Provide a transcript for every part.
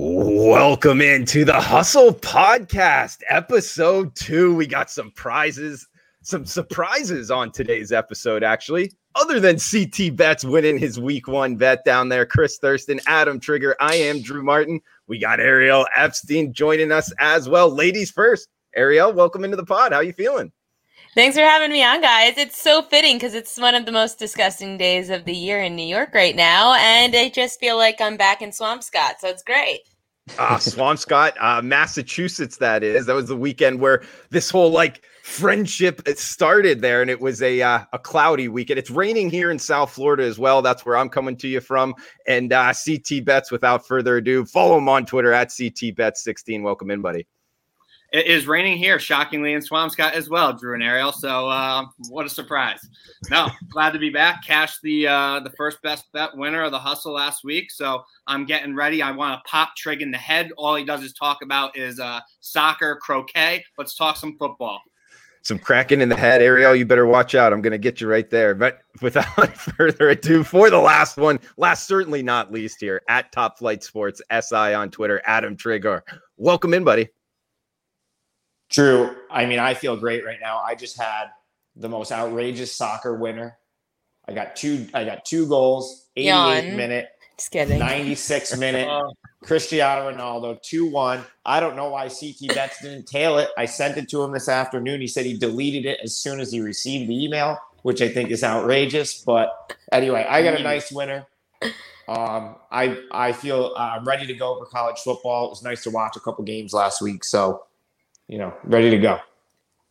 Welcome into the Hustle Podcast, episode two. We got some prizes, some surprises on today's episode, actually. Other than CT Bets winning his week one bet down there, Chris Thurston, Adam Trigger, I am Drew Martin. We got Ariel Epstein joining us as well. Ladies first. Ariel, welcome into the pod. How you feeling? Thanks for having me on, guys. It's so fitting because it's one of the most disgusting days of the year in New York right now, and I just feel like I'm back in Swampscott, so it's great. Ah, Swampscott, uh, Massachusetts. That is. That was the weekend where this whole like friendship started there, and it was a uh, a cloudy weekend. It's raining here in South Florida as well. That's where I'm coming to you from. And uh, CT Bets. Without further ado, follow him on Twitter at CT Bets 16. Welcome in, buddy. It is raining here, shockingly, in Swampscott as well, Drew and Ariel. So uh, what a surprise! No, glad to be back. Cash the uh, the first best bet winner of the hustle last week, so I'm getting ready. I want to pop Trig in the head. All he does is talk about is uh, soccer, croquet. Let's talk some football. Some cracking in the head, Ariel. You better watch out. I'm going to get you right there. But without further ado, for the last one, last certainly not least here at Top Flight Sports SI on Twitter, Adam Trigger. Welcome in, buddy. Drew, I mean, I feel great right now. I just had the most outrageous soccer winner. I got two. I got two goals. 88 Yawn. minute. Just kidding. 96 minute. Cristiano Ronaldo, 2 1. I don't know why CT Bets didn't tail it. I sent it to him this afternoon. He said he deleted it as soon as he received the email, which I think is outrageous. But anyway, I got a nice winner. Um, I I feel uh, I'm ready to go for college football. It was nice to watch a couple games last week. So you know, ready to go.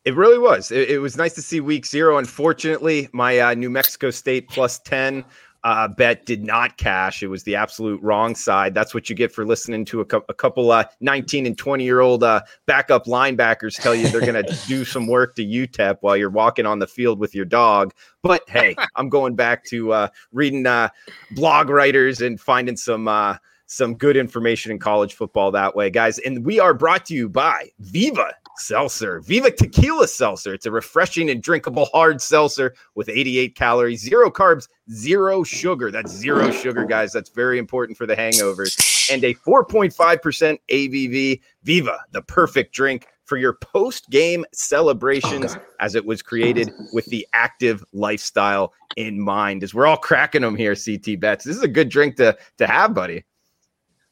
It really was. It, it was nice to see week zero. Unfortunately, my uh, New Mexico State plus 10 uh, bet did not cash. It was the absolute wrong side. That's what you get for listening to a, co- a couple uh, 19 and 20 year old uh, backup linebackers tell you they're going to do some work to UTEP while you're walking on the field with your dog. But hey, I'm going back to uh, reading uh, blog writers and finding some uh, some good information in college football that way, guys. And we are brought to you by Viva Seltzer, Viva Tequila Seltzer. It's a refreshing and drinkable hard seltzer with 88 calories, zero carbs, zero sugar. That's zero sugar, guys. That's very important for the hangovers. And a 4.5% ABV. Viva, the perfect drink for your post game celebrations as it was created with the active lifestyle in mind. As we're all cracking them here, CT Bets. This is a good drink to, to have, buddy.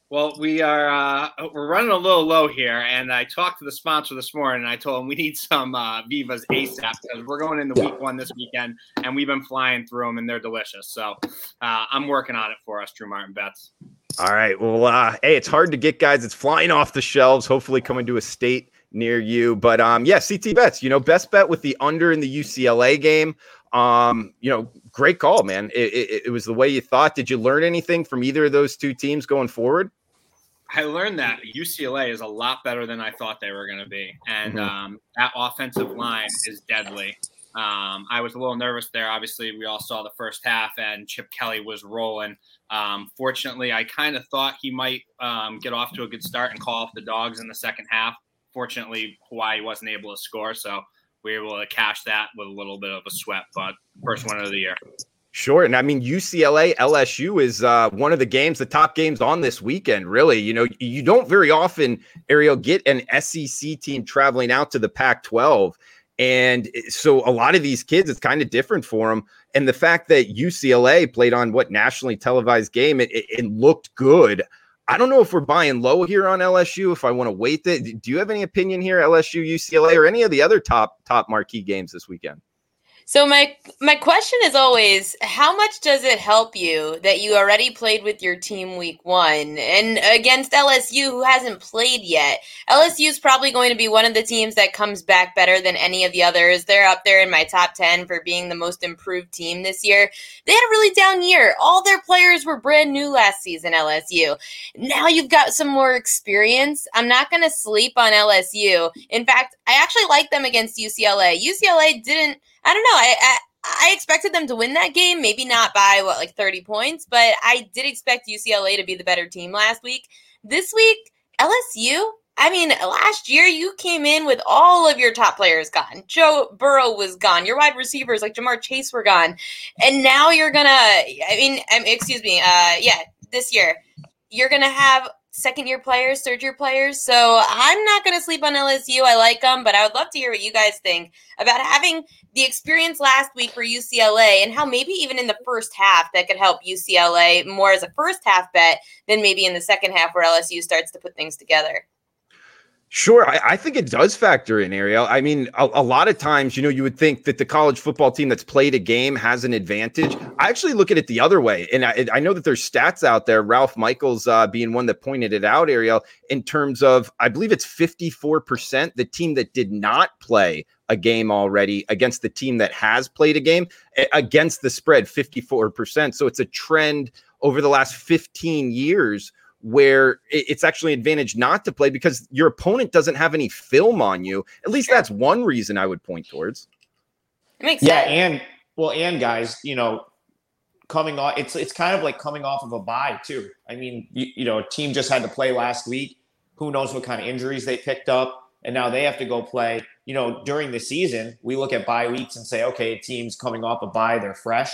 Well, we are uh, we're running a little low here, and I talked to the sponsor this morning. and I told him we need some uh, Vivas ASAP because we're going into week one this weekend, and we've been flying through them, and they're delicious. So uh, I'm working on it for us, Drew Martin Bets. All right. Well, uh, hey, it's hard to get guys. It's flying off the shelves. Hopefully, coming to a state near you. But um, yeah, CT bets. You know, best bet with the under in the UCLA game. Um, you know, great call, man. It, it, it, was the way you thought. Did you learn anything from either of those two teams going forward? I learned that UCLA is a lot better than I thought they were going to be, and mm-hmm. um, that offensive line is deadly. Um, I was a little nervous there. Obviously, we all saw the first half, and Chip Kelly was rolling. Um, fortunately, I kind of thought he might um, get off to a good start and call off the dogs in the second half. Fortunately, Hawaii wasn't able to score, so we were able to cash that with a little bit of a sweat. But first one of the year. Sure. And I mean, UCLA LSU is uh, one of the games, the top games on this weekend, really. You know, you don't very often, Ariel, get an SEC team traveling out to the Pac 12. And so a lot of these kids, it's kind of different for them. And the fact that UCLA played on what nationally televised game, it looked good. I don't know if we're buying low here on LSU. If I want to wait it, do you have any opinion here, LSU, UCLA, or any of the other top top marquee games this weekend? So my my question is always how much does it help you that you already played with your team week 1 and against LSU who hasn't played yet. LSU is probably going to be one of the teams that comes back better than any of the others. They're up there in my top 10 for being the most improved team this year. They had a really down year. All their players were brand new last season LSU. Now you've got some more experience. I'm not going to sleep on LSU. In fact, I actually like them against UCLA. UCLA didn't I don't know. I, I I expected them to win that game, maybe not by what like 30 points, but I did expect UCLA to be the better team last week. This week, LSU, I mean, last year you came in with all of your top players gone. Joe Burrow was gone. Your wide receivers like Ja'Marr Chase were gone. And now you're going to I mean, excuse me, uh yeah, this year you're going to have second year players, third year players. So I'm not going to sleep on LSU. I like them, but I would love to hear what you guys think about having the experience last week for UCLA and how maybe even in the first half that could help UCLA more as a first half bet than maybe in the second half where LSU starts to put things together. Sure, I, I, think it does factor in, Ariel. I mean, a, a, lot of times, you know, you would think that the college football team that's played a game has an advantage. I actually look at it the other way, and I, I know that there's stats out there. Ralph Michaels uh, being one that pointed it out, Ariel, in terms of I believe it's 54 percent the team that did not play a game already against the team that has played a game against the spread 54 percent. So it's a trend over the last 15 years where it's actually an advantage not to play because your opponent doesn't have any film on you. At least that's one reason I would point towards. It makes yeah, sense. and well, and guys, you know, coming off, it's it's kind of like coming off of a bye too. I mean, you, you know, a team just had to play last week. Who knows what kind of injuries they picked up, and now they have to go play. You know, during the season, we look at bye weeks and say, okay, a team's coming off a bye, they're fresh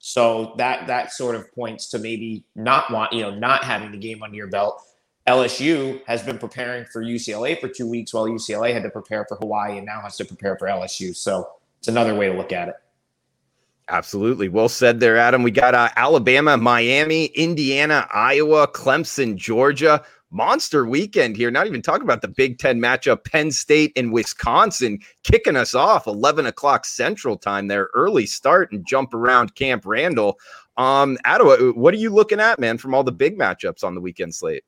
so that that sort of points to maybe not want you know not having the game under your belt. LSU has been preparing for UCLA for two weeks, while UCLA had to prepare for Hawaii and now has to prepare for LSU. So it's another way to look at it. Absolutely. Well said there, Adam. We got uh, Alabama, Miami, Indiana, Iowa, Clemson, Georgia monster weekend here. Not even talking about the Big Ten matchup, Penn State and Wisconsin kicking us off 11 o'clock Central Time there, early start and jump around Camp Randall. Um, Adam, what are you looking at, man, from all the big matchups on the weekend slate?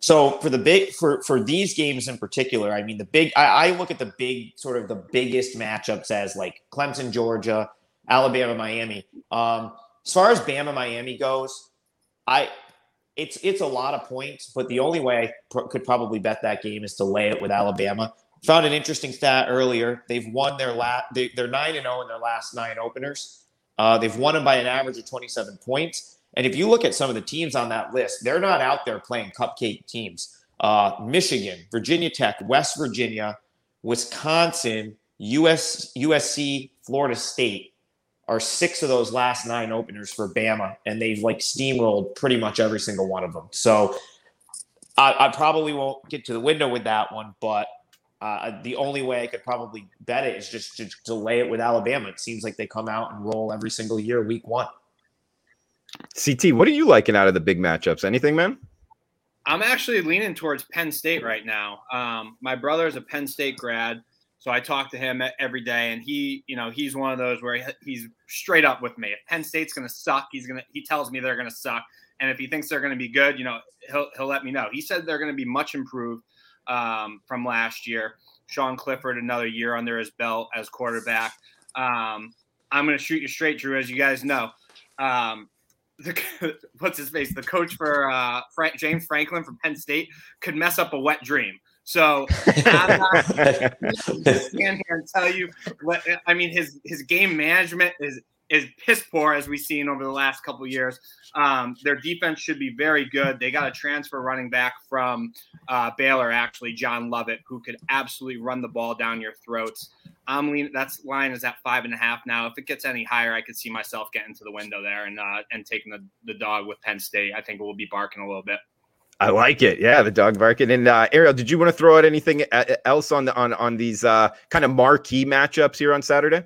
So for the big for for these games in particular, I mean the big I, I look at the big sort of the biggest matchups as like Clemson, Georgia, Alabama, Miami. Um, as far as Bama, Miami goes, I it's it's a lot of points, but the only way I pr- could probably bet that game is to lay it with Alabama. Found an interesting stat earlier. They've won their last. They, are nine and zero oh in their last nine openers. Uh, they've won them by an average of twenty seven points. And if you look at some of the teams on that list, they're not out there playing cupcake teams. Uh, Michigan, Virginia Tech, West Virginia, Wisconsin, US, USC, Florida State are six of those last nine openers for Bama, and they've like steamrolled pretty much every single one of them. So I, I probably won't get to the window with that one, but uh, the only way I could probably bet it is just to delay it with Alabama. It seems like they come out and roll every single year, week one. CT, what are you liking out of the big matchups? Anything, man? I'm actually leaning towards Penn State right now. Um, my brother is a Penn State grad. So I talk to him every day, and he, you know, he's one of those where he's straight up with me. If Penn State's going to suck, he's going to. He tells me they're going to suck, and if he thinks they're going to be good, you know, he'll he'll let me know. He said they're going to be much improved um, from last year. Sean Clifford, another year under his belt as quarterback. Um, I'm going to shoot you straight, Drew, as you guys know. Um, the, what's his face? The coach for uh, Frank, James Franklin from Penn State could mess up a wet dream. So I'm not stand here and tell you what I mean. His his game management is is piss poor as we've seen over the last couple years. Um, their defense should be very good. They got a transfer running back from uh, Baylor, actually, John Lovett, who could absolutely run the ball down your throats. I'm leaning. That's line is at five and a half now. If it gets any higher, I could see myself getting to the window there and uh, and taking the, the dog with Penn State. I think we'll be barking a little bit. I like it. Yeah, the dog barking. And uh, Ariel, did you want to throw out anything uh, else on the on on these uh, kind of marquee matchups here on Saturday?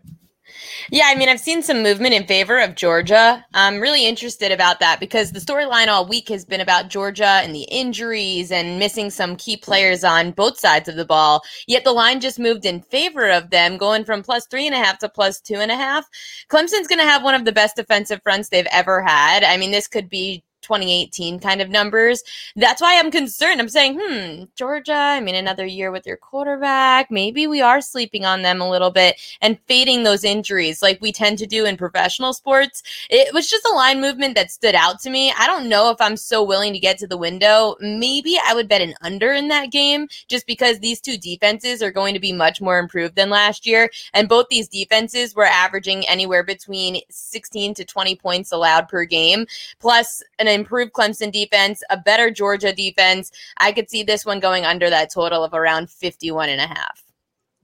Yeah, I mean, I've seen some movement in favor of Georgia. I'm really interested about that because the storyline all week has been about Georgia and the injuries and missing some key players on both sides of the ball. Yet the line just moved in favor of them, going from plus three and a half to plus two and a half. Clemson's going to have one of the best defensive fronts they've ever had. I mean, this could be 2018 kind of numbers. That's why I'm concerned. I'm saying, hmm, Georgia, I mean, another year with your quarterback. Maybe we are sleeping on them a little bit and fading those injuries like we tend to do in professional sports. It was just a line movement that stood out to me. I don't know if I'm so willing to get to the window. Maybe I would bet an under in that game just because these two defenses are going to be much more improved than last year. And both these defenses were averaging anywhere between 16 to 20 points allowed per game, plus an improved Clemson defense, a better Georgia defense. I could see this one going under that total of around 51 and a half.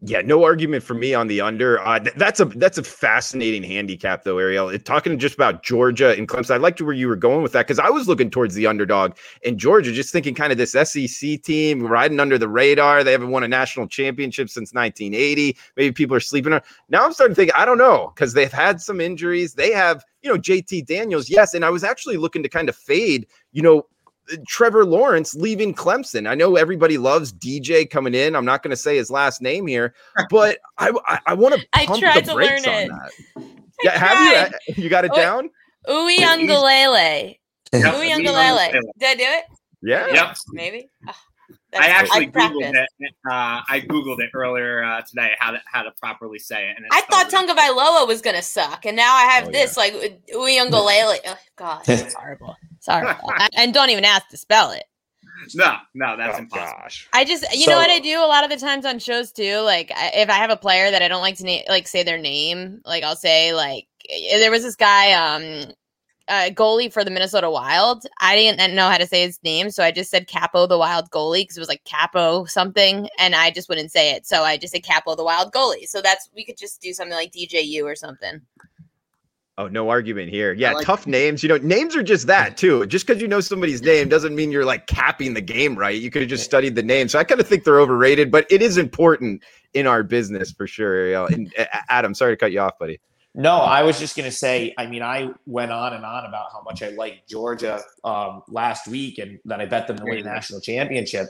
Yeah, no argument for me on the under. Uh, th- that's a that's a fascinating handicap though, Ariel. It, talking just about Georgia and Clemson, I liked where you were going with that because I was looking towards the underdog in Georgia, just thinking kind of this SEC team riding under the radar. They haven't won a national championship since 1980. Maybe people are sleeping on. Now I'm starting to think I don't know because they've had some injuries. They have you know JT Daniels, yes, and I was actually looking to kind of fade you know Trevor Lawrence leaving Clemson. I know everybody loves DJ coming in. I'm not going to say his last name here, but I I, I want to I tried to learn it. Yeah, have you? You got it down? Uiagalelei. Uiagalelei. Did I do it? Yeah. Yep. Maybe. Oh, I actually I googled it. Uh, I googled it earlier uh, today how to how to properly say it. And I thought Tagovailoa was gonna suck, and now I have oh, this yeah. like Uiagalelei. Oh God, it's horrible. Sorry, and don't even ask to spell it. No, no, that's oh, impossible. Gosh. I just, you so, know what I do a lot of the times on shows too. Like, if I have a player that I don't like to na- like say their name, like I'll say like there was this guy, um, uh, goalie for the Minnesota Wild. I didn't know how to say his name, so I just said Capo the Wild goalie because it was like Capo something, and I just wouldn't say it, so I just said Capo the Wild goalie. So that's we could just do something like DJU or something. Oh, no argument here. Yeah, like tough names. You know, names are just that too. Just because you know somebody's name doesn't mean you're like capping the game right. You could have just studied the name. So I kind of think they're overrated, but it is important in our business for sure, Ariel. And Adam, sorry to cut you off, buddy. No, I was just going to say, I mean, I went on and on about how much I liked Georgia um, last week and that I bet them to win a national championship.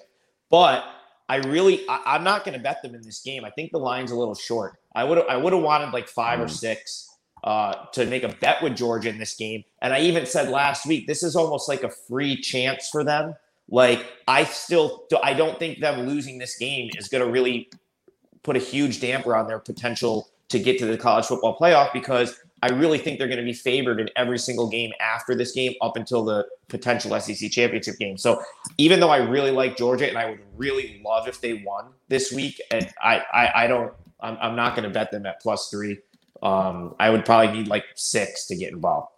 But I really, I, am not going to bet them in this game. I think the line's a little short. I would I would have wanted like five or mm. six uh, to make a bet with Georgia in this game. And I even said last week, this is almost like a free chance for them. Like I still, I don't think them losing this game is going to really put a huge damper on their potential to get to the college football playoff because I really think they're going to be favored in every single game after this game up until the potential SEC championship game. So even though I really like Georgia and I would really love if they won this week, and I I, I don't I'm, I'm not going to bet them at plus three. Um, I would probably need like six to get involved.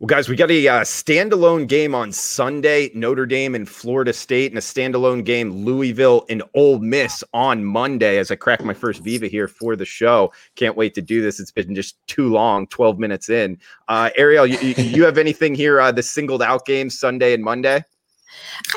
Well, guys, we got a uh, standalone game on Sunday, Notre Dame and Florida State, and a standalone game, Louisville and Ole Miss on Monday. As I crack my first Viva here for the show, can't wait to do this. It's been just too long, twelve minutes in. Uh, Ariel, you, you have anything here? Uh, the singled out games Sunday and Monday.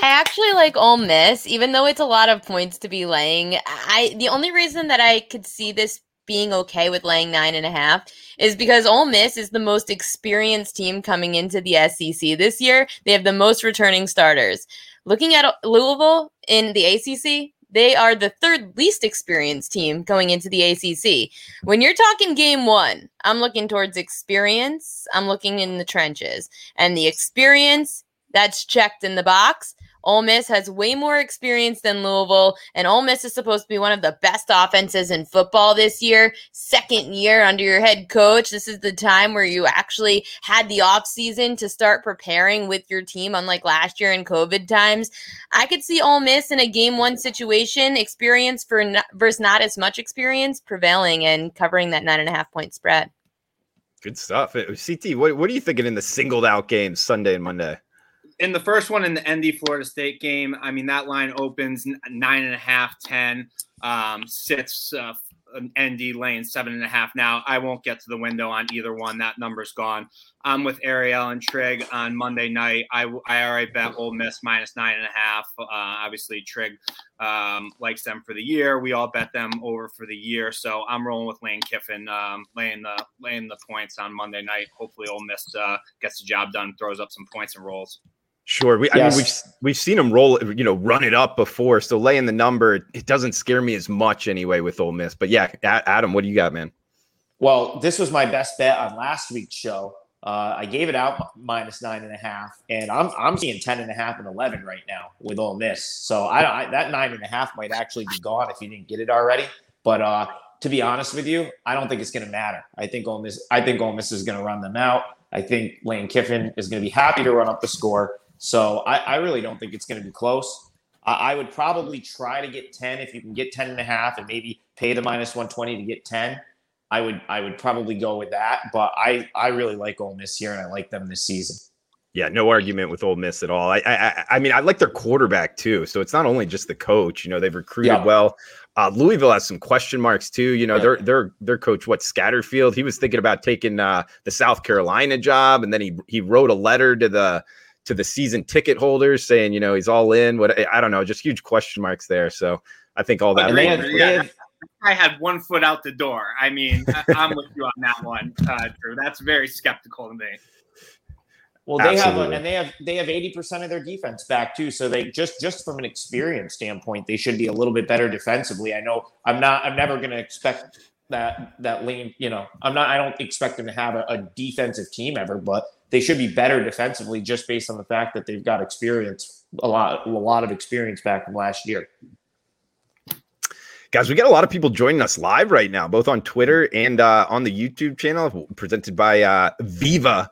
I actually like Ole Miss, even though it's a lot of points to be laying. I the only reason that I could see this being okay with laying nine and a half is because Ole Miss is the most experienced team coming into the SEC this year. They have the most returning starters. Looking at Louisville in the ACC, they are the third least experienced team going into the ACC. When you're talking game one, I'm looking towards experience. I'm looking in the trenches. And the experience that's checked in the box. Ole Miss has way more experience than Louisville, and Ole Miss is supposed to be one of the best offenses in football this year. Second year under your head coach. This is the time where you actually had the off season to start preparing with your team, unlike last year in COVID times. I could see Ole Miss in a game one situation, experience for versus not as much experience, prevailing and covering that nine and a half point spread. Good stuff. Uh, CT, what, what are you thinking in the singled out games Sunday and Monday? In the first one in the ND Florida State game, I mean that line opens nine and a half, ten, um, sits uh, ND lane seven and a half. Now I won't get to the window on either one. That number's gone. I'm with Ariel and Trig on Monday night. I, I already bet Ole Miss minus nine and a half. Uh, obviously Trig um, likes them for the year. We all bet them over for the year. So I'm rolling with Lane Kiffin, um, laying the laying the points on Monday night. Hopefully Ole Miss uh, gets the job done, throws up some points and rolls. Sure. We, yes. I mean, we've we've seen him roll, you know, run it up before. So laying the number, it doesn't scare me as much anyway with Ole Miss. But yeah, Adam, what do you got, man? Well, this was my best bet on last week's show. Uh, I gave it out minus nine and a half, and I'm I'm seeing ten and a half and eleven right now with Ole Miss. So I, I that nine and a half might actually be gone if you didn't get it already. But uh, to be honest with you, I don't think it's going to matter. I think Ole Miss I think Ole Miss is going to run them out. I think Lane Kiffin is going to be happy to run up the score. So I, I really don't think it's going to be close. I, I would probably try to get 10 if you can get 10 and a half and maybe pay the minus 120 to get 10. I would I would probably go with that, but I I really like Ole Miss here and I like them this season. Yeah, no argument with Ole Miss at all. I, I, I mean, I like their quarterback too. So it's not only just the coach. You know, they've recruited yeah. well. Uh, Louisville has some question marks too. You know, their their their coach, what Satterfield, he was thinking about taking uh, the South Carolina job, and then he he wrote a letter to the to the season ticket holders saying, you know, he's all in. What I don't know, just huge question marks there. So I think all that. And they have, they have, I had one foot out the door. I mean, I, am with you on that one, uh, Drew. That's very skeptical to me. Well, they Absolutely. have, and they have they have eighty percent of their defense back too. So they just just from an experience standpoint, they should be a little bit better defensively. I know I'm not. I'm never going to expect that that lane. You know, I'm not. I don't expect them to have a, a defensive team ever, but they should be better defensively just based on the fact that they've got experience, a lot, a lot of experience back from last year. Guys, we got a lot of people joining us live right now, both on Twitter and uh, on the YouTube channel, presented by uh, Viva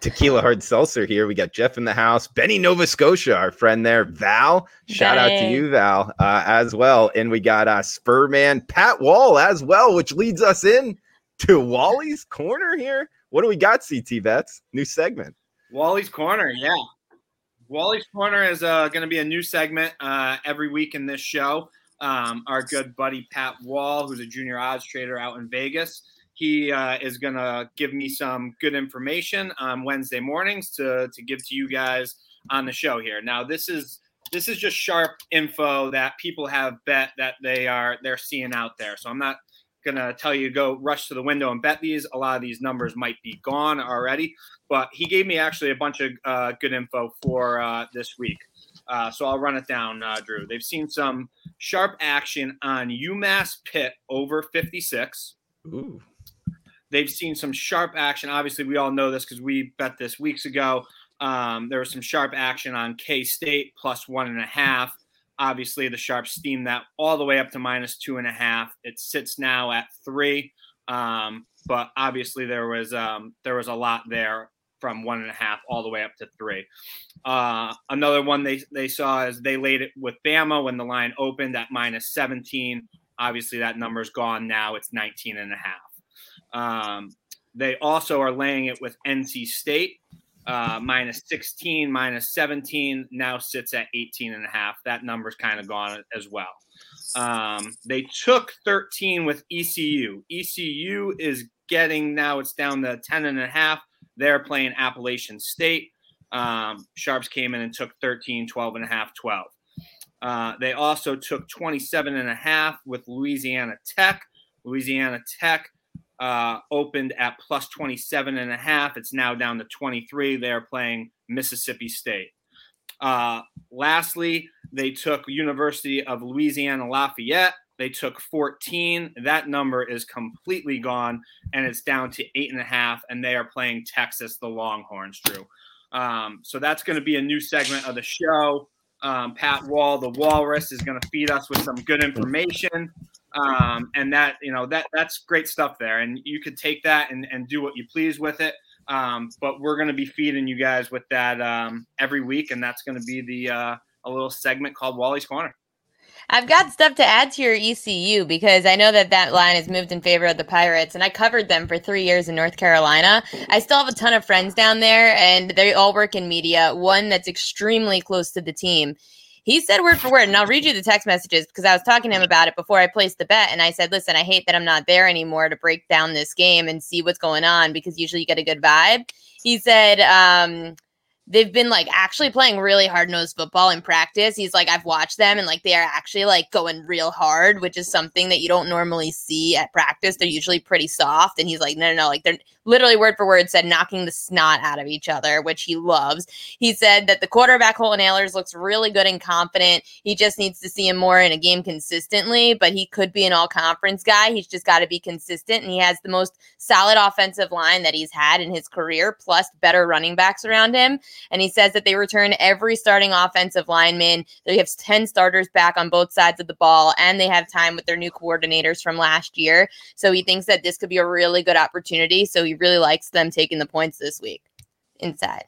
Tequila Hard Seltzer. Here we got Jeff in the house, Benny Nova Scotia, our friend there, Val. Shout out to you, Val, uh, as well. And we got uh, Spurman Pat Wall as well, which leads us in to Wally's Corner here. What do we got, CT Bets? New segment. Wally's Corner, yeah. Wally's Corner is uh, going to be a new segment uh, every week in this show um, our good buddy Pat Wall, who's a junior odds trader out in Vegas. He uh, is going to give me some good information on Wednesday mornings to, to give to you guys on the show here. Now, this is this is just sharp info that people have bet that they are they're seeing out there. So I'm not gonna tell you to go rush to the window and bet these. A lot of these numbers might be gone already, but he gave me actually a bunch of uh, good info for uh, this week. Uh, so I'll run it down, uh, Drew. They've seen some sharp action on UMass Pitt over 56. Ooh. They've seen some sharp action. Obviously, we all know this because we bet this weeks ago. Um, there was some sharp action on K State plus one and a half. Obviously, the sharp steam that all the way up to minus two and a half. It sits now at three. Um, but obviously, there was um, there was a lot there from one and a half all the way up to three. Uh, another one they, they saw is they laid it with Bama when the line opened at minus 17. Obviously, that number's gone now. It's 19 and a half. Um, they also are laying it with NC State. Uh, minus 16, minus 17, now sits at 18 and a half. That number's kind of gone as well. Um, they took 13 with ECU. ECU is getting now it's down to 10 and a half. They're playing Appalachian State. Um, Sharps came in and took 13, 12 and a half, 12. Uh, they also took 27 and a half with Louisiana Tech. Louisiana Tech uh, opened at plus 27 and a half. It's now down to 23. They're playing Mississippi State. Uh, lastly, they took University of Louisiana Lafayette. They took 14. That number is completely gone, and it's down to eight and a half. And they are playing Texas, the Longhorns, Drew. Um, so that's going to be a new segment of the show. Um, Pat Wall, the Walrus, is going to feed us with some good information, um, and that you know that that's great stuff there. And you could take that and, and do what you please with it. Um, but we're going to be feeding you guys with that um, every week, and that's going to be the uh, a little segment called Wally's Corner. I've got stuff to add to your ECU because I know that that line has moved in favor of the Pirates, and I covered them for three years in North Carolina. I still have a ton of friends down there, and they all work in media. One that's extremely close to the team. He said word for word, and I'll read you the text messages because I was talking to him about it before I placed the bet. And I said, Listen, I hate that I'm not there anymore to break down this game and see what's going on because usually you get a good vibe. He said, um, they've been like actually playing really hard nosed football in practice. He's like, I've watched them and like they are actually like going real hard, which is something that you don't normally see at practice. They're usually pretty soft. And he's like, no, no, no, like they're literally word for word said knocking the snot out of each other, which he loves. He said that the quarterback Holton Ahlers looks really good and confident. He just needs to see him more in a game consistently, but he could be an all conference guy. He's just got to be consistent. And he has the most solid offensive line that he's had in his career, plus better running backs around him. And he says that they return every starting offensive lineman. They have 10 starters back on both sides of the ball, and they have time with their new coordinators from last year. So he thinks that this could be a really good opportunity. So he really likes them taking the points this week inside.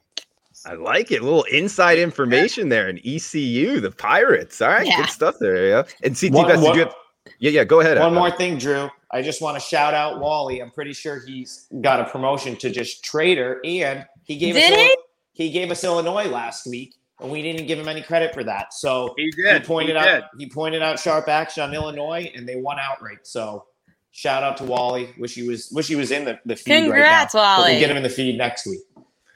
I like it. A little inside information there in ECU, the Pirates. All right, yeah. good stuff there. Yeah. And CT one, Best, have, yeah, yeah, go ahead. One more thing, Drew. I just want to shout out Wally. I'm pretty sure he's got a promotion to just trader, and he gave Did us he? He gave us Illinois last week, and we didn't give him any credit for that. So he did. He pointed he out did. he pointed out sharp action on Illinois, and they won outright. So shout out to Wally. Wish he was wish he was in the, the feed Congrats, right now. But Wally. We'll get him in the feed next week.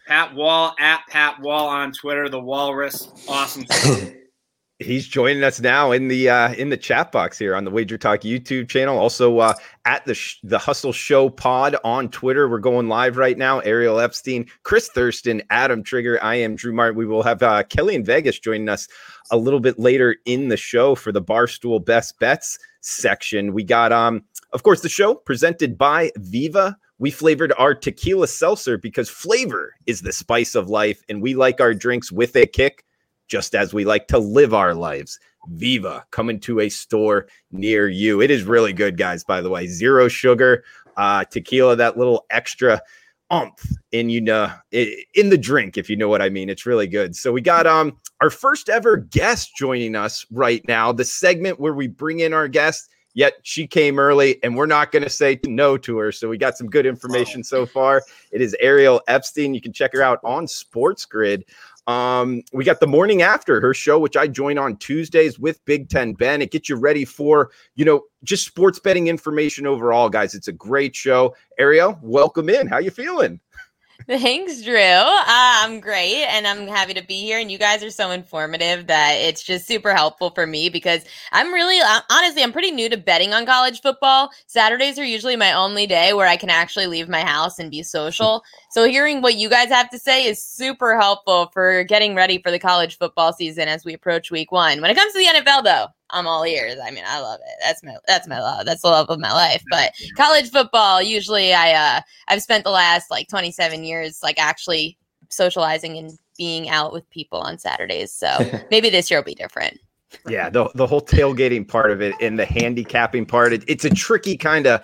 Pat Wall at Pat Wall on Twitter, the Walrus. Awesome. He's joining us now in the uh, in the chat box here on the Wager Talk YouTube channel. Also uh, at the sh- the Hustle Show Pod on Twitter. We're going live right now. Ariel Epstein, Chris Thurston, Adam Trigger. I am Drew Martin. We will have uh, Kelly in Vegas joining us a little bit later in the show for the Barstool Best Bets section. We got um of course the show presented by Viva. We flavored our tequila seltzer because flavor is the spice of life, and we like our drinks with a kick just as we like to live our lives. Viva coming to a store near you. It is really good, guys, by the way. Zero sugar, uh, tequila, that little extra umph in you know in the drink, if you know what I mean. It's really good. So we got um our first ever guest joining us right now, the segment where we bring in our guest. Yet she came early, and we're not going to say no to her. So we got some good information so far. It is Ariel Epstein. You can check her out on Sports Grid. Um, we got the morning after her show, which I join on Tuesdays with Big Ten Ben. It gets you ready for, you know, just sports betting information overall, guys. It's a great show. Ariel, welcome in. How you feeling? Thanks, Drew. Uh, I'm great, and I'm happy to be here. And you guys are so informative that it's just super helpful for me because I'm really, uh, honestly, I'm pretty new to betting on college football. Saturdays are usually my only day where I can actually leave my house and be social. So hearing what you guys have to say is super helpful for getting ready for the college football season as we approach week one. When it comes to the NFL, though, I'm all ears. I mean, I love it. That's my that's my love. That's the love of my life. But college football, usually I uh I've spent the last like 27 years like actually socializing and being out with people on Saturdays. So maybe this year will be different. Yeah, the the whole tailgating part of it and the handicapping part, it, it's a tricky kind of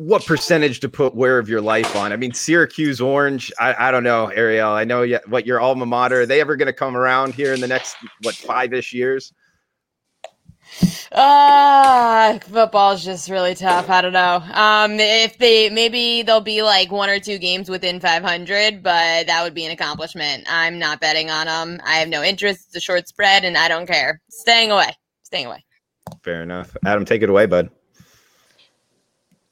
what percentage to put where of your life on. I mean, Syracuse Orange, I, I don't know, Ariel. I know you, what your alma mater. Are they ever going to come around here in the next what five ish years? Uh football's just really tough. I don't know. Um if they maybe there'll be like one or two games within 500, but that would be an accomplishment. I'm not betting on them. I have no interest. It's a short spread and I don't care. Staying away. Staying away. Fair enough. Adam, take it away, bud.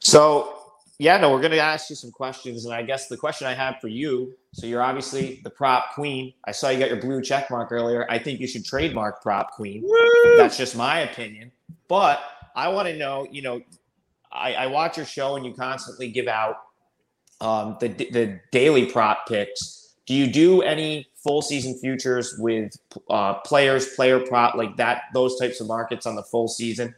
So yeah, no, we're going to ask you some questions, and I guess the question I have for you. So you're obviously the prop queen. I saw you got your blue check mark earlier. I think you should trademark prop queen. Woo! That's just my opinion. But I want to know. You know, I, I watch your show, and you constantly give out um, the the daily prop picks. Do you do any full season futures with uh, players, player prop like that? Those types of markets on the full season.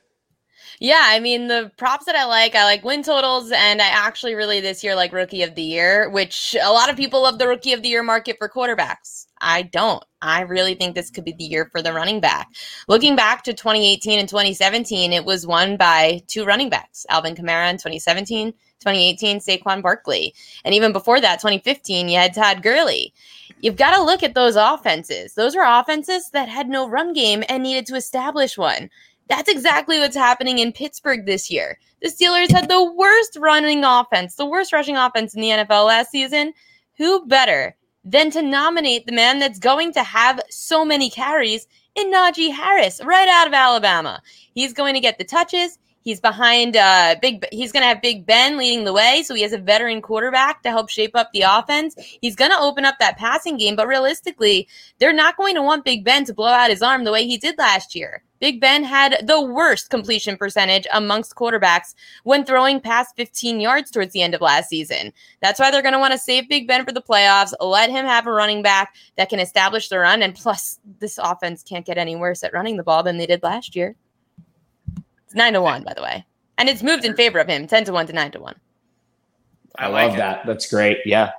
Yeah, I mean the props that I like, I like win totals, and I actually really this year like rookie of the year, which a lot of people love the rookie of the year market for quarterbacks. I don't. I really think this could be the year for the running back. Looking back to 2018 and 2017, it was won by two running backs, Alvin Kamara in 2017, 2018, Saquon Barkley. And even before that, 2015, you had Todd Gurley. You've got to look at those offenses. Those were offenses that had no run game and needed to establish one. That's exactly what's happening in Pittsburgh this year. The Steelers had the worst running offense, the worst rushing offense in the NFL last season. Who better than to nominate the man that's going to have so many carries in Najee Harris right out of Alabama? He's going to get the touches. He's behind uh, Big. He's going to have Big Ben leading the way, so he has a veteran quarterback to help shape up the offense. He's going to open up that passing game, but realistically, they're not going to want Big Ben to blow out his arm the way he did last year. Big Ben had the worst completion percentage amongst quarterbacks when throwing past 15 yards towards the end of last season. That's why they're going to want to save Big Ben for the playoffs, let him have a running back that can establish the run. And plus, this offense can't get any worse at running the ball than they did last year. It's nine to one, by the way. And it's moved in favor of him 10 to 1 to 9 to 1. I, I like love it. that. That's great. Yeah.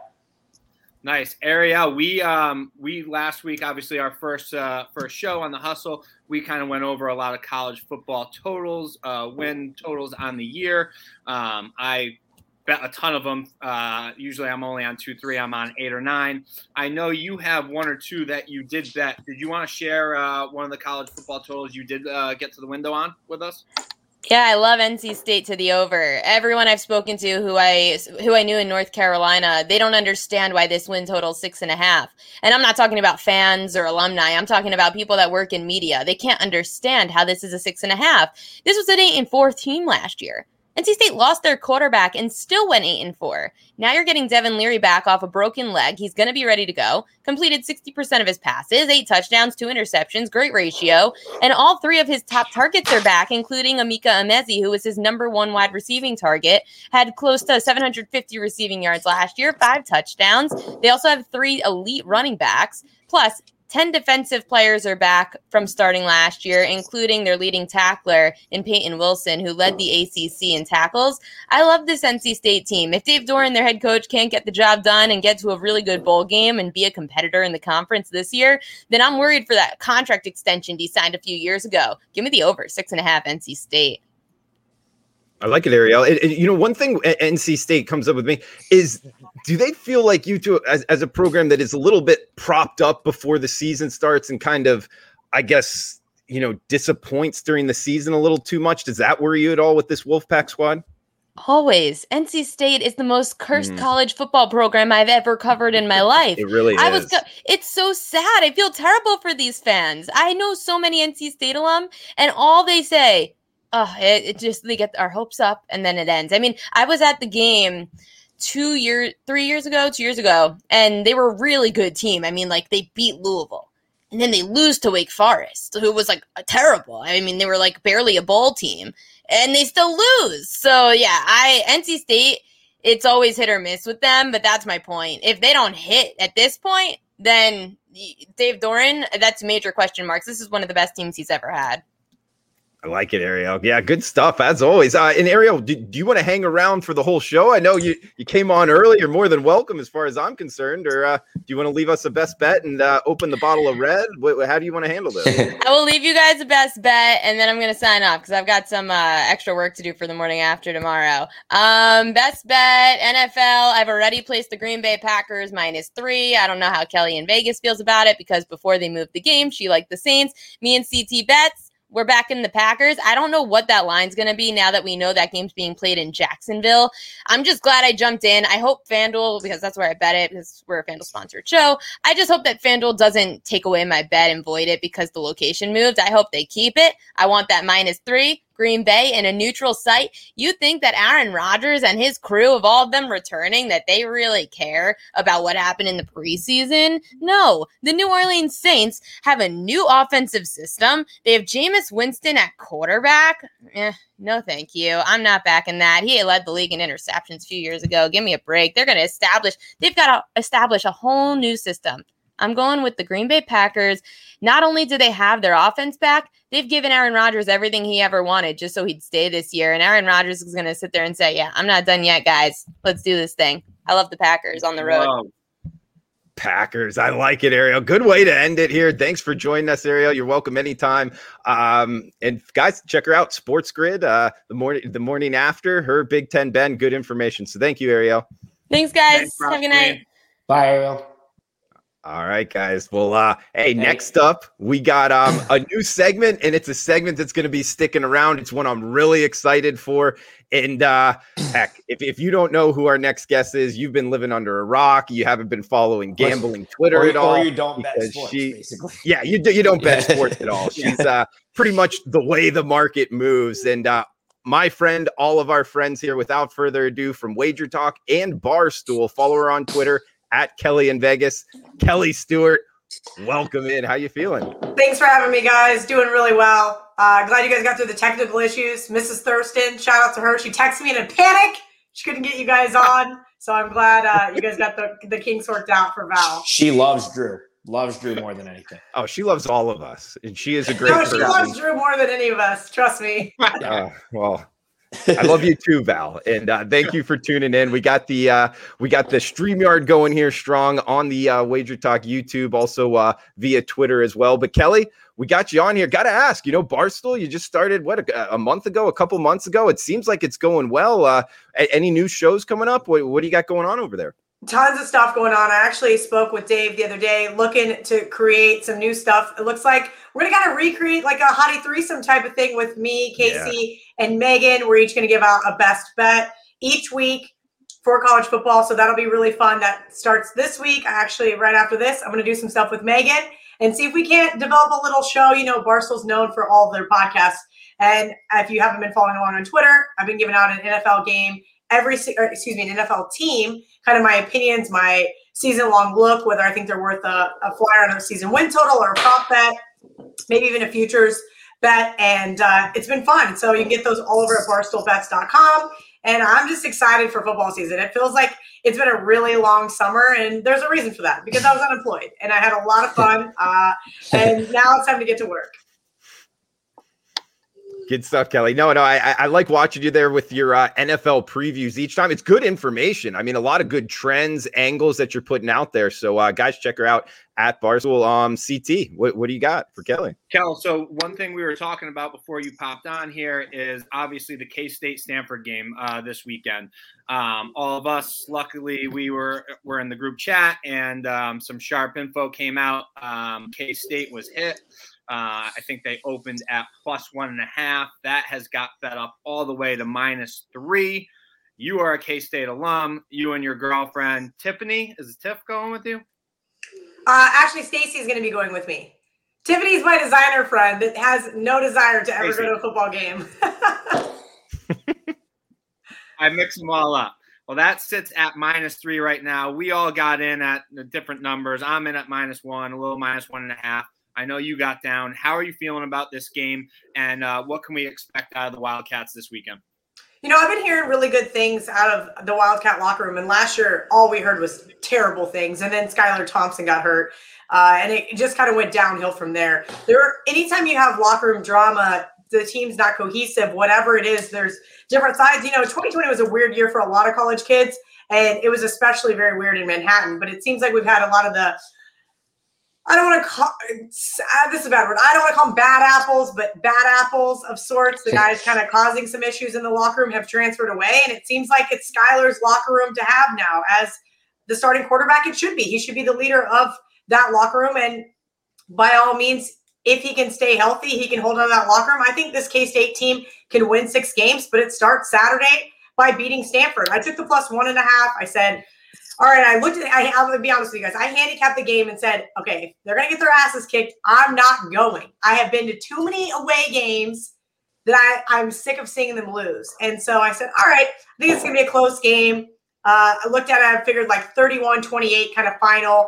Nice, Ariel. We um we last week, obviously our first uh first show on the hustle. We kind of went over a lot of college football totals, uh, win totals on the year. Um, I bet a ton of them. Uh, usually I'm only on two, three. I'm on eight or nine. I know you have one or two that you did bet. Did you want to share uh, one of the college football totals you did uh, get to the window on with us? Yeah, I love NC State to the over. Everyone I've spoken to who I who I knew in North Carolina, they don't understand why this win total six and a half. And I'm not talking about fans or alumni. I'm talking about people that work in media. They can't understand how this is a six and a half. This was an eight and four team last year. NC State lost their quarterback and still went 8 and 4. Now you're getting Devin Leary back off a broken leg. He's going to be ready to go. Completed 60% of his passes, 8 touchdowns, 2 interceptions, great ratio, and all three of his top targets are back including Emeka Emezie who was his number 1 wide receiving target, had close to 750 receiving yards last year, 5 touchdowns. They also have 3 elite running backs. Plus, 10 defensive players are back from starting last year, including their leading tackler in Peyton Wilson, who led the ACC in tackles. I love this NC State team. If Dave Doeren, their head coach, can't get the job done and get to a really good bowl game and be a competitor in the conference this year, then I'm worried for that contract extension he signed a few years ago. Give me the over six and a half NC State. I like it, Ariel. It, it, you know, one thing NC State comes up with me is do they feel like you two, as, as a program that is a little bit propped up before the season starts and kind of, I guess, you know, disappoints during the season a little too much? Does that worry you at all with this Wolfpack squad? Always. NC State is the most cursed mm. college football program I've ever covered in my life. It really I is. was it's so sad. I feel terrible for these fans. I know so many NC State alum and all they say, oh, it, it just they get our hopes up and then it ends. I mean, I was at the game two years, three years ago, two years ago, and they were a really good team. I mean, like they beat Louisville. And then they lose to Wake Forest, who was like terrible. I mean, they were like barely a bowl team, and they still lose. So yeah, I NC State, it's always hit or miss with them, but that's my point. If they don't hit at this point, then Dave Doeren, that's major question marks. This is one of the best teams he's ever had. I like it, Ariel. Yeah, good stuff as always. Uh, and Ariel, do, do, you want to hang around for the whole show? I know you you came on early. You're more than welcome, as far as I'm concerned. Or uh, do you want to leave us a best bet and uh, open the bottle of red? What, how do you want to handle this? I will leave you guys a best bet, and then I'm going to sign off because I've got some uh, extra work to do for the morning after tomorrow. Um, best bet NFL. I've already placed the Green Bay Packers minus three. I don't know how Kelly in Vegas feels about it because before they moved the game, she liked the Saints. Me and CT bets we're back in the Packers. I don't know what that line's going to be now that we know that game's being played in Jacksonville. I'm just glad I jumped in. I hope FanDuel, because that's where I bet it, because we're a FanDuel sponsored show. I just hope that FanDuel doesn't take away my bet and void it because the location moved. I hope they keep it. I want that minus three. Green Bay in a neutral site, you think that Aaron Rodgers and his crew of all of them returning that they really care about what happened in the preseason? No. The New Orleans Saints have a new offensive system. They have Jameis Winston at quarterback. Eh, no, thank you. I'm not backing that. He led the league in interceptions a few years ago. Give me a break. They're going to establish, they've got to establish a whole new system. I'm going with the Green Bay Packers. Not only do they have their offense back, they've given Aaron Rodgers everything he ever wanted just so he'd stay this year. And Aaron Rodgers is going to sit there and say, Yeah, I'm not done yet, guys. Let's do this thing. I love the Packers on the road. Wow. Packers. I like it, Ariel. Good way to end it here. Thanks for joining us, Ariel. You're welcome anytime. Um, and guys, check her out, Sports Grid. Uh, the morning, the morning after her Big Ten Ben. Good information. So thank you, Ariel. Thanks, guys. Thanks, Have a good night. Bye, Ariel. All right, guys. Well, uh, hey, next up, we got um, a new segment, and it's a segment that's going to be sticking around. It's one I'm really excited for. And uh, heck, if, if you don't know who our next guest is, you've been living under a rock. You haven't been following gambling Twitter or, at all. Or you don't bet sports, she, basically. Yeah, you, do, you don't bet sports at all. She's uh, pretty much the way the market moves. And uh, my friend, all of our friends here, without further ado, from Wager Talk and Barstool, follow her on Twitter at Kelly in Vegas. Kelly Stewart, welcome in. How you feeling? Thanks for having me, guys. Doing really well. Uh, glad you guys got through the technical issues. Mrs. Thurston, shout out to her. She texted me in a panic. She couldn't get you guys on. So I'm glad uh, you guys got the, the kinks worked out for Val. She loves Drew. Loves Drew more than anything. Oh, she loves all of us, and she is a great. No, she person. loves Drew more than any of us. Trust me. uh, well, I love you too, Val, and uh, thank you for tuning in. We got the uh, we got the Streamyard going here strong on the uh, Wager Talk YouTube, also uh, via Twitter as well. But Kelly, we got you on here. Got to ask, you know, Barstool, you just started what a, a, month ago, a couple months ago. It seems like it's going well. Uh, any new shows coming up? What, what do you got going on over there? Tons of stuff going on. I actually spoke with Dave the other day, looking to create some new stuff. It looks like we're gonna kind of recreate like a hottie threesome type of thing with me, Casey, yeah. and Megan. We're each gonna give out a best bet each week for college football. So that'll be really fun. That starts this week. I actually, right after this, I'm gonna do some stuff with Megan and see if we can't develop a little show. You know, Barstool's known for all their podcasts. And if you haven't been following along on Twitter, I've been giving out an NFL game every, excuse me, an NFL team, kind of my opinions, my season long look, whether I think they're worth a, a flyer on a season win total or a prop bet, maybe even a futures bet. And uh, it's been fun. So you can get those all over at barstoolbets.com. And I'm just excited for football season. It feels like it's been a really long summer, and there's a reason for that because I was unemployed and I had a lot of fun. Uh, and now it's time to get to work. Good stuff, Kelly. No, no, I, I like watching you there with your uh, NFL previews each time. It's good information. I mean, a lot of good trends, angles that you're putting out there. So, uh, guys, check her out at Barstool um, CT. What, what do you got for Kelly? Kel, so one thing we were talking about before you popped on here is obviously the K State Stanford game uh, this weekend. Um, all of us, luckily, we were were in the group chat, and um, some sharp info came out. Um, K State was hit. Uh, I think they opened at plus one and a half. That has got fed up all the way to minus three. You are a K State alum. You and your girlfriend Tiffany is Tiff going with you? Uh, actually, Stacy is going to be going with me. Tiffany's my designer friend that has no desire to ever Stacey. go to a football game. I mix them all up. Well, that sits at minus three right now. We all got in at the different numbers. I'm in at minus one, a little minus one and a half. I know you got down. How are you feeling about this game, and uh, what can we expect out of the Wildcats this weekend? You know, I've been hearing really good things out of the Wildcat locker room, and last year all we heard was terrible things. And then Skylar Thompson got hurt, uh, and it just kind of went downhill from there. There, anytime you have locker room drama, the team's not cohesive. Whatever it is, there's different sides. You know, 2020 was a weird year for a lot of college kids, and it was especially very weird in Manhattan. But it seems like we've had a lot of the I don't want to call uh, this is a bad word. I don't want to call them bad apples, but bad apples of sorts. The guys kind of causing some issues in the locker room have transferred away, and it seems like it's Skylar's locker room to have now as the starting quarterback. It should be. He should be the leader of that locker room, and by all means, if he can stay healthy, he can hold on to that locker room. I think this K State team can win six games, but it starts Saturday by beating Stanford. I took the plus one and a half. I said all right, I looked at I, I'm gonna be honest with you guys. I handicapped the game and said, okay, they're gonna get their asses kicked. I'm not going. I have been to too many away games that I, I'm sick of seeing them lose. And so I said, all right, I think it's gonna be a close game. Uh, I looked at it, I figured like 31 28 kind of final.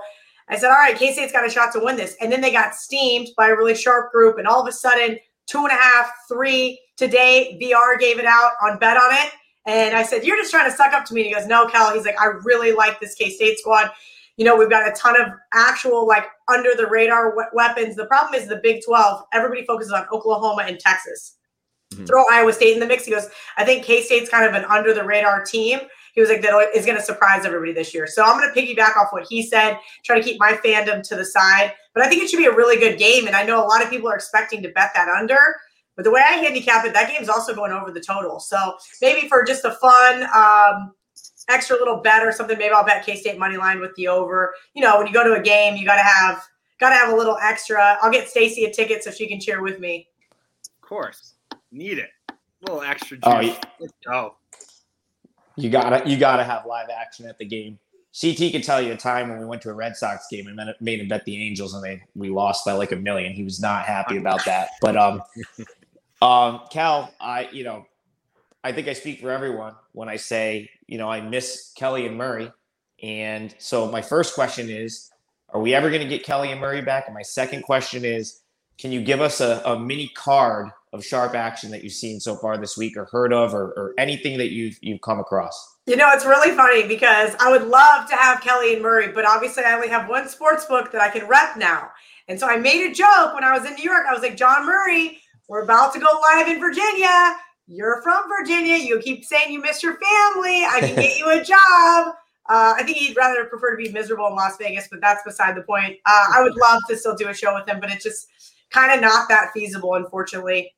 I said, all right, K State's got a shot to win this. And then they got steamed by a really sharp group. And all of a sudden, two and a half, three today, VR gave it out on bet on it. And I said, You're just trying to suck up to me. And he goes, No, Cal. He's like, I really like this K State squad. You know, we've got a ton of actual, like, under the radar weapons. The problem is the Big 12, everybody focuses on Oklahoma and Texas. Mm-hmm. Throw Iowa State in the mix. He goes, I think K State's kind of an under the radar team. He was like, that is going to surprise everybody this year. So I'm going to piggyback off what he said, try to keep my fandom to the side. But I think it should be a really good game. And I know a lot of people are expecting to bet that under. But the way I handicap it, that game's also going over the total. So maybe for just a fun um, extra little bet or something, maybe I'll bet K State money line with the over. You know, when you go to a game, you got to have got to have a little extra. I'll get Stacy a ticket so she can cheer with me. Of course, need it. A little extra oh, juice. Oh, Let's go. You gotta you gotta have live action at the game. CT could tell you a time when we went to a Red Sox game and made him bet the Angels and they we lost by like a million. He was not happy about that. But um, um, Cal, I you know, I think I speak for everyone when I say you know I miss Kelly and Murray, and so my first question is, are we ever going to get Kelly and Murray back? And my second question is, can you give us a, a mini card of sharp action that you've seen so far this week, or heard of, or, or anything that you've you've come across? You know, it's really funny because I would love to have Kelly and Murray, but obviously I only have one sports book that I can rep now. And so I made a joke when I was in New York. I was like, John Murray, we're about to go live in Virginia. You're from Virginia. You keep saying you miss your family. I can get you a job. Uh, I think he'd rather prefer to be miserable in Las Vegas, but that's beside the point. Uh, I would love to still do a show with him, but it's just kind of not that feasible, unfortunately.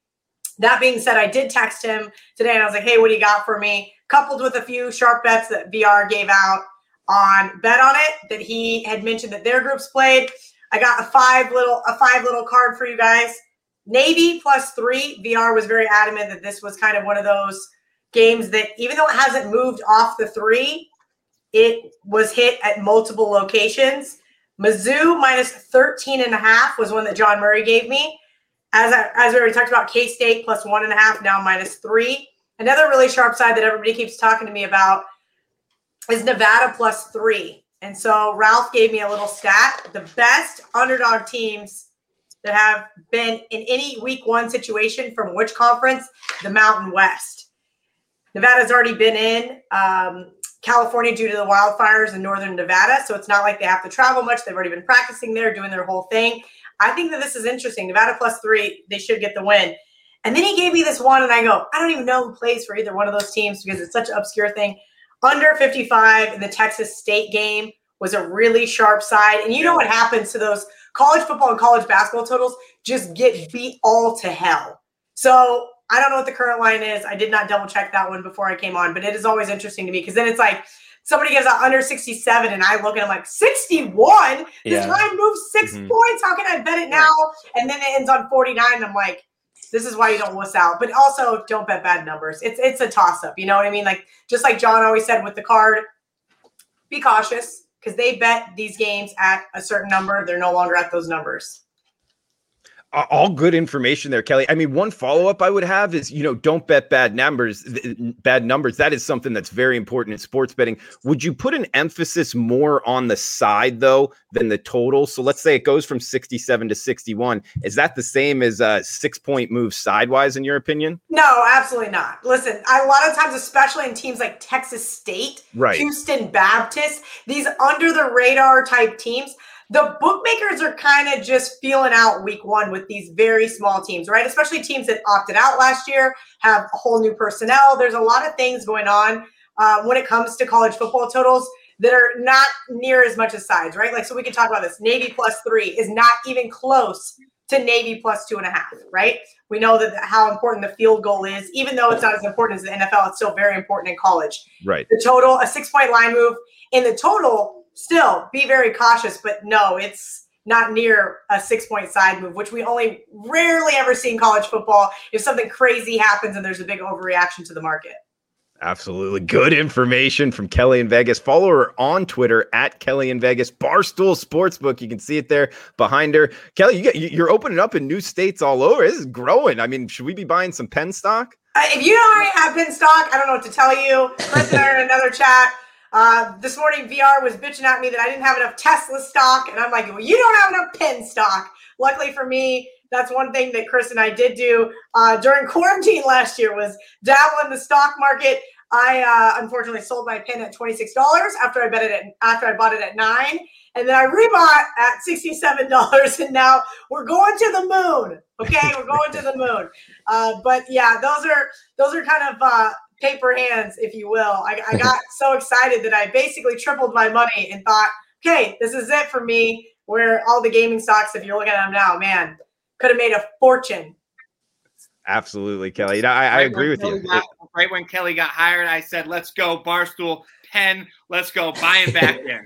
That being said, I did text him today and I was like, hey, what do you got for me? Coupled with a few sharp bets that VR gave out. on Bet on It that he had mentioned that their groups played. I got a five little a five little card for you guys. Navy plus three. VR was very adamant that this was kind of one of those games that even though it hasn't moved off the three, it was hit at multiple locations. Mizzou minus 13 and a half was one that John Murray gave me. As, I, as we already talked about, K State plus one and a half, now minus three. Another really sharp side that everybody keeps talking to me about is Nevada plus three. And so Ralph gave me a little stat. The best underdog teams that have been in any week one situation from which conference? The Mountain West. Nevada's already been in um, California due to the wildfires in northern Nevada. So it's not like they have to travel much. They've already been practicing there, doing their whole thing. I think that this is interesting. Nevada plus three, they should get the win. And then he gave me this one, and I go, I don't even know who plays for either one of those teams because it's such an obscure thing. Under 55 in the Texas State game was a really sharp side. And you know what happens to those college football and college basketball totals? Just get beat all to hell. So I don't know what the current line is. I did not double check that one before I came on, but it is always interesting to me because then it's like somebody gives out under 67 and I look at them like 61. This line moves 6 Mhm. points. How can I bet it now? And then it ends on 49. I'm like, this is why you don't wuss out. But also don't bet bad numbers. It's it's a toss up. You know what I mean? Like just like John always said with the card, be cautious because they bet these games at a certain number. They're no longer at those numbers. All good information there kelly. I mean one follow-up i would have is you know don't bet bad numbers bad numbers. That is something that's very important in sports betting. Would you put an emphasis more on the side though than the total? So let's say it goes from 67 to 61 is that the same as a six point move sidewise in your opinion? No, absolutely not. Listen, I, a lot of times, especially in teams like Texas State, Right. Houston Baptist, these under the radar type teams, the bookmakers are kind of just feeling out week one with these very small teams, right? Especially teams that opted out last year, have a whole new personnel. There's a lot of things going on uh, when it comes to college football totals that are not near as much as sides, right? Like, so we can talk about this. Navy plus three is not even close to Navy plus two and a half, right? We know that how important the field goal is, even though it's not as important as the NFL, it's still very important in college. right The total, a six point line move in the total, still be very cautious, but no, it's not near a six point side move, which we only rarely ever see in college football if something crazy happens and there's a big overreaction to the market. Absolutely good information from Kelly in Vegas. Follow her on Twitter at Kelly in Vegas, Barstool Sportsbook. You can see it there behind her. Kelly, you get, you- you're opening up in new states all over. This is growing. I mean, should we be buying some Penn stock? Uh, if you don't already have Penn stock, I don't know what to tell you. And in another chat. Uh, this morning, VR was bitching at me that I didn't have enough Tesla stock, and I'm like, "Well, you don't have enough Penn stock." Luckily for me, that's one thing that Chris and I did do uh, during quarantine last year was dabble in the stock market. I uh, unfortunately sold my Penn at twenty six dollars after I bet it at after I bought it at nine, and then I rebought at sixty seven dollars, and now we're going to the moon. Okay, we're going to the moon. Uh, but yeah, those are those are kind of uh, paper hands, if you will. I, I got so excited that I basically tripled my money and thought, okay, this is it for me. Where all the gaming stocks, if you're looking at them now, man, could have made a fortune. Absolutely, Kelly. You know, I, I Right agree when with you. Kelly got- right when Kelly got hired, I said, "Let's go, Barstool, Penn, let's go, buy him back in."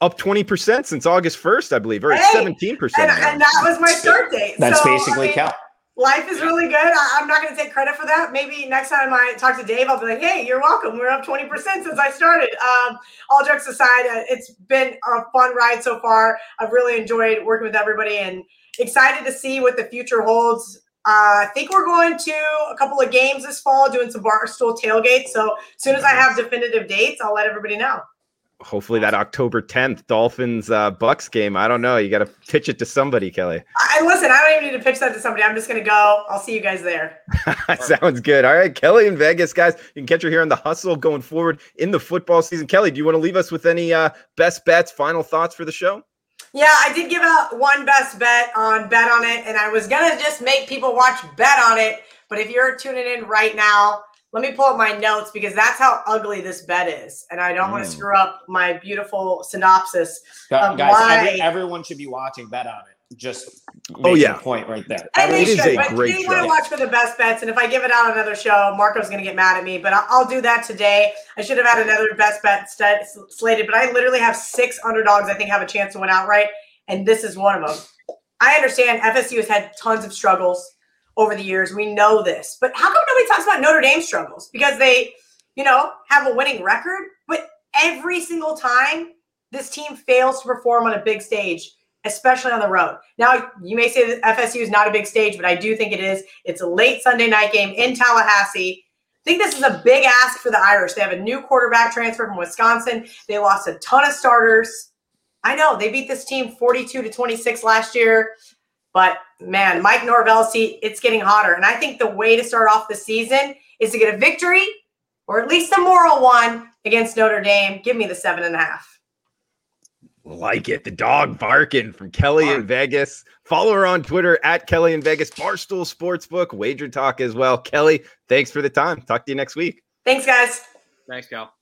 Up 20% since August 1st, I believe, or Hey, 17%. And, and that was my start date. That's So, I basically mean, Cal. Life is really good. I, I'm not going to take credit for that. Maybe next time I talk to Dave, I'll be like, hey, you're welcome. We're up 20% since I started. Um, all jokes aside, uh, it's been a fun ride so far. I've really enjoyed working with everybody and excited to see what the future holds. Uh, I think we're going to a couple of games this fall, doing some barstool tailgates. So as soon as I have definitive dates, I'll let everybody know. Hopefully, that October 10th Dolphins uh, Bucks game. I don't know. You got to pitch it to somebody, Kelly. I, listen, I don't even need to pitch that to somebody. I'm just going to go. I'll see you guys there. Sounds good. All right, Kelly in Vegas, guys. You can catch her here on the hustle going forward in the football season. Kelly, do you want to leave us with any uh, best bets, final thoughts for the show? Yeah, I did give out one best bet on Bet on It, and I was gonna just make people watch Bet on It. But if you're tuning in right now, let me pull up my notes because that's how ugly this bet is, and I don't want Mm. to screw up my beautiful synopsis. Gu- Of Guys, why- every, everyone should be watching Bet on it. just oh yeah, point right there. And they should, but you want to watch for the best bets. And if I give it out on another show, Marco's going to get mad at me. But I'll, I'll, do that today. I should have had another best bet st- slated, but I literally have six underdogs. I think have a chance to win outright, and this is one of them. I understand FSU has had tons of struggles over the years. We know this, but how come nobody talks about Notre Dame struggles? Because they, you know, have a winning record, but every single time this team fails to perform on a big stage especially on the road. Now, you may say that FSU is not a big stage, but I do think it is. It's a late Sunday night game in Tallahassee. I think this is a big ask for the Irish. They have a new quarterback transfer from Wisconsin. They lost a ton of starters. I know they beat this team 42 to 26 last year, but man, Mike Norvell, see, it's getting hotter. And I think the way to start off the season is to get a victory or at least a moral one against Notre Dame. Give me the seven and a half. Like it. The dog barking from Kelly in Vegas. Follow her on Twitter at Kelly in Vegas, Barstool Sportsbook, Wager Talk as well. Kelly, thanks for the time. Talk to you next week. Thanks, guys. Thanks, Cal.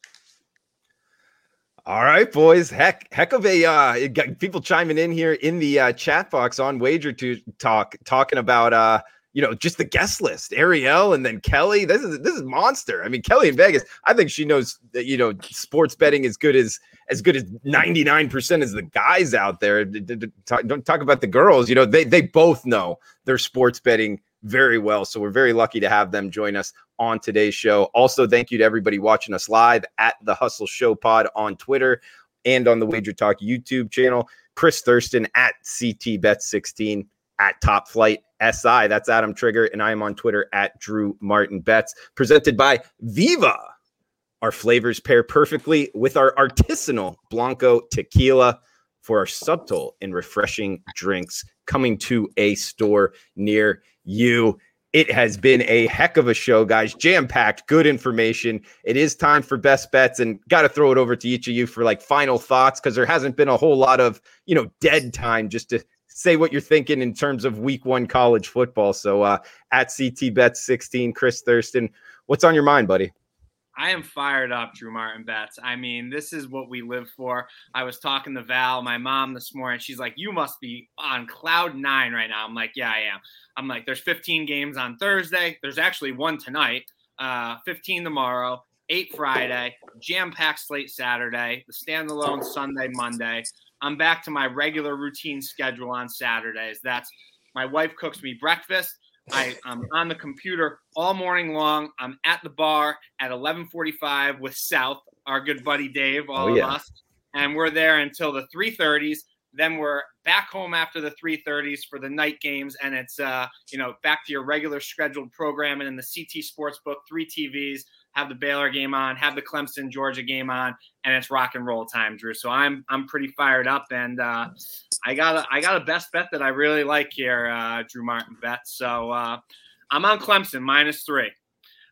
All right, boys. Heck, heck of a uh, people chiming in here in the uh, chat box on Wager to talk, talking about uh, you know, just the guest list, Ariel and then Kelly. This is this is monster. I mean, Kelly in Vegas, I think she knows that you know sports betting as good as as good as 99% as the guys out there. Don't talk about the girls, you know, they they both know their sports betting very well. So we're very lucky to have them join us on today's show. Also, thank you to everybody watching us live at the Hustle Show Pod on Twitter and on the Wager Talk YouTube channel. Chris Thurston at CT Bet 16 at Top Flight SI. That's Adam Trigger. And I am on Twitter at Drew Martin Bets, presented by Viva. Our flavors pair perfectly with our artisanal Blanco tequila for our subtle and refreshing drinks coming to a store near you. It has been a heck of a show, guys. Jam packed, good information. It is time for best bets, and got to throw it over to each of you for like final thoughts because there hasn't been a whole lot of you know dead time just to say what you're thinking in terms of week one college football. So uh, at CT Bet 16, Chris Thurston, what's on your mind, buddy? I am fired up, Drew Martin Bets. I mean, this is what we live for. I was talking to Val, my mom, this morning. She's like, You must be on cloud nine right now. I'm like, Yeah, I am. I'm like, There's 15 games on Thursday. There's actually one tonight, uh, 15 tomorrow, eight Friday, jam packed slate Saturday, the standalone Sunday, Monday. I'm back to my regular routine schedule on Saturdays. That's my wife cooks me breakfast. I, am on the computer all morning long. I'm at the bar at 11:45 with South, our good buddy Dave, all oh, yeah. of us, and we're there until the 3:30s. Then we're back home after the 3:30s for the night games, and it's uh, you know back to your regular scheduled programming in the CT Sportsbook, three TVs have the Baylor game on, have the Clemson Georgia game on, and it's rock and roll time, Drew. So I'm I'm pretty fired up, and uh, I got a, I got a best bet that I really like here, uh, Drew Martin bet. So uh, I'm on Clemson minus three.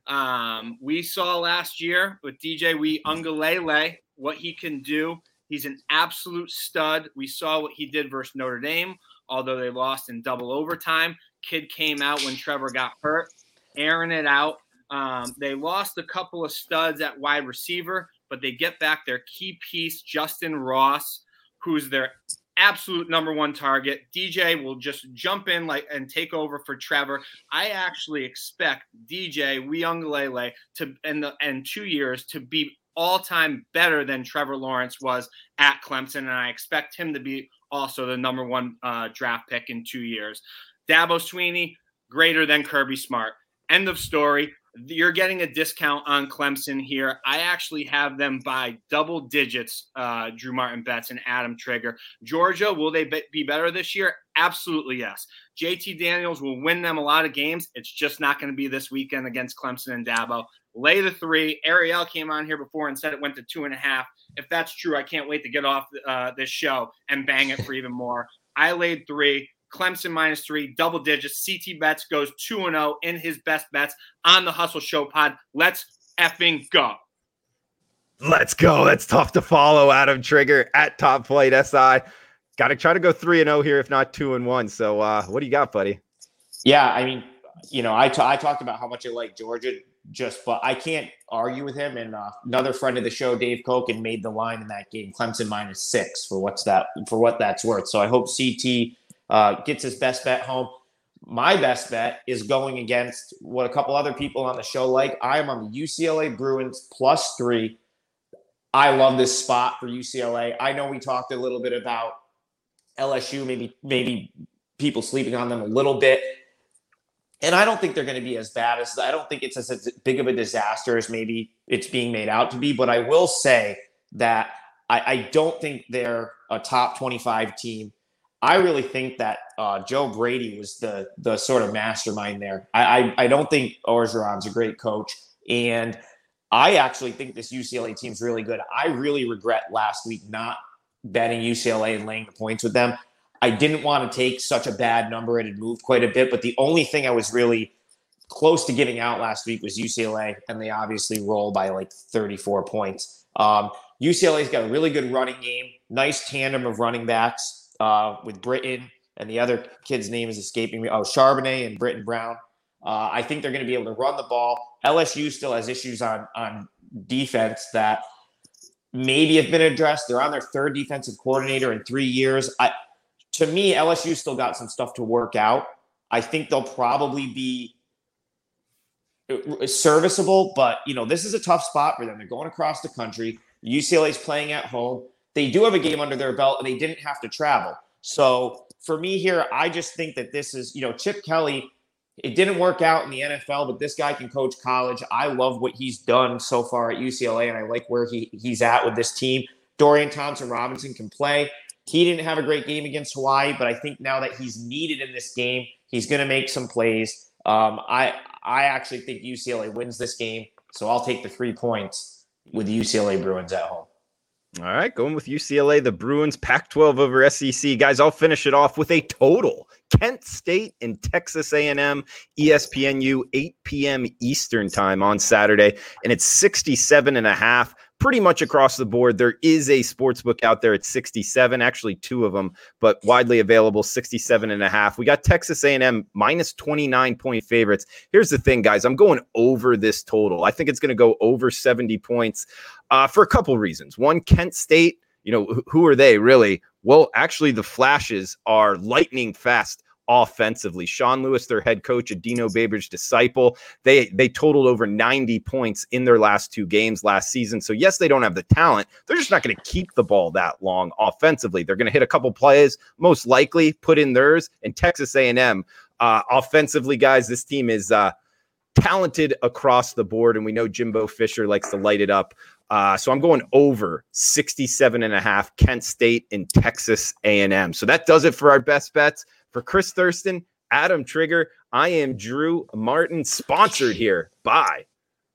Um, we saw last year with DJ Uiagalelei what he can do. He's an absolute stud. We saw what he did versus Notre Dame, although they lost in double overtime. Kid came out when Trevor got hurt, airing it out um, they lost a couple of studs at wide receiver, but they get back their key piece, Justyn Ross, who's their absolute number one target. DJ will just jump in like and take over for Trevor. I actually expect DJ Uiagalelei to in the in two years to be all time better than Trevor Lawrence was at Clemson, and I expect him to be also the number one uh, draft pick in two years. Dabo Swinney greater than Kirby Smart. End of story you're getting a discount on Clemson here. I actually have them by double digits, uh, Drew Martin bets and Adam Trigger. Georgia, will they be better this year? Absolutely yes. JT Daniels will win them a lot of games. It's just not going to be this weekend against Clemson and Dabo. Lay the three. Ariel came on here before and said it went to two and a half. If that's true, I can't wait to get off uh, this show and bang it for even more. I laid three. Clemson minus three, double digits. CT Bets goes 2 0 in his best bets on the Hustle Show pod. Let's effing go. Let's go. That's tough to follow. Adam Trigger at Top Flight SI. Got to try to go 3 0 here, if not 2 and 1. So, uh, what do you got, buddy? Yeah, I mean, you know, I, t- I talked about how much I like Georgia, just, but I can't argue with him. And uh, another friend of the show, Dave Koken, made the line in that game, Clemson minus six for what's that for what that's worth. So I hope CT uh, gets his best bet home. My best bet is going against what a couple other people on the show like. I am on the UCLA Bruins plus three. I love this spot for UCLA. I know we talked a little bit about LSU, maybe maybe people sleeping on them a little bit. And I don't think they're going to be as bad as I don't think it's as, big of a disaster as maybe it's being made out to be. But I will say that I, I don't think they're a top 25 team. I really think that uh, Joe Brady was the the sort of mastermind there. I, I, I don't think Orgeron's a great coach, and I actually think this UCLA team's really good. I really regret last week not betting UCLA and laying the points with them. I didn't want to take such a bad number. It had moved quite a bit, but the only thing I was really close to giving out last week was UCLA, and they obviously roll by like 34 points. Um, UCLA's got a really good running game, nice tandem of running backs uh, with Brittain, and the other kid's name is escaping me. Oh, Charbonnet and Brittain Brown. Uh, I think they're going to be able to run the ball. LSU still has issues on on defense that maybe have been addressed. They're on their third defensive coordinator in three years. I, to me, LSU still got some stuff to work out. I think they'll probably be uh, serviceable, but you know this is a tough spot for them. They're going across the country. UCLA's playing at home. They do have a game under their belt, and they didn't have to travel. So for me here, I just think that this is you know Chip Kelly. It didn't work out in the NFL, but this guy can coach college. I love what he's done so far at UCLA, and I like where he, he's at with this team. Dorian Thompson Robinson can play. He didn't have a great game against Hawaii, but I think now that he's needed in this game, he's going to make some plays. Um, I I actually think UCLA wins this game, so I'll take the three points with UCLA Bruins at home. All right, going with UCLA, the Bruins, Pac 12 over SEC. Guys, I'll finish it off with a total. Kent State and Texas A&M, ESPNU, 8 p.m. Eastern time on Saturday, and it's 67 and a half pretty much across the board. There is a sports book out there at 67, actually two of them, but widely available 67 and a half. We got Texas A&M minus 29 point favorites. Here's the thing, guys. I'm going over this total. I think it's going to go over 70 points uh, for a couple reasons. One, Kent State, you know, who are they really? Well, actually, the flashes are lightning fast offensively. Sean Lewis, their head coach, a Dino Babers disciple, they they totaled over 90 points in their last two games last season. So yes, they don't have the talent. They're just not going to keep the ball that long offensively. They're going to hit a couple plays, most likely put in theirs. And Texas A&M, uh, offensively, guys, this team is uh, talented across the board, and we know Jimbo Fisher likes to light it up. Uh, so I'm going over 67 and a half Kent State and Texas A&M. So that does it for our best bets. For Chris Thurston, Adam Trigger, I am Drew Martin, sponsored here by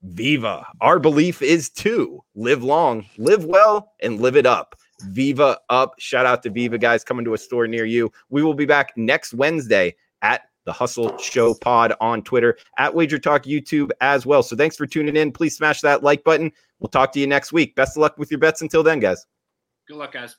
Viva. Our belief is to live long, live well, and live it up. Viva up. Shout out to Viva guys coming to a store near you. We will be back next Wednesday at the Hustle Show Pod on Twitter, at Wager Talk YouTube as well. So thanks for tuning in. Please smash that like button. We'll talk to you next week. Best of luck with your bets until then, guys. Good luck, guys.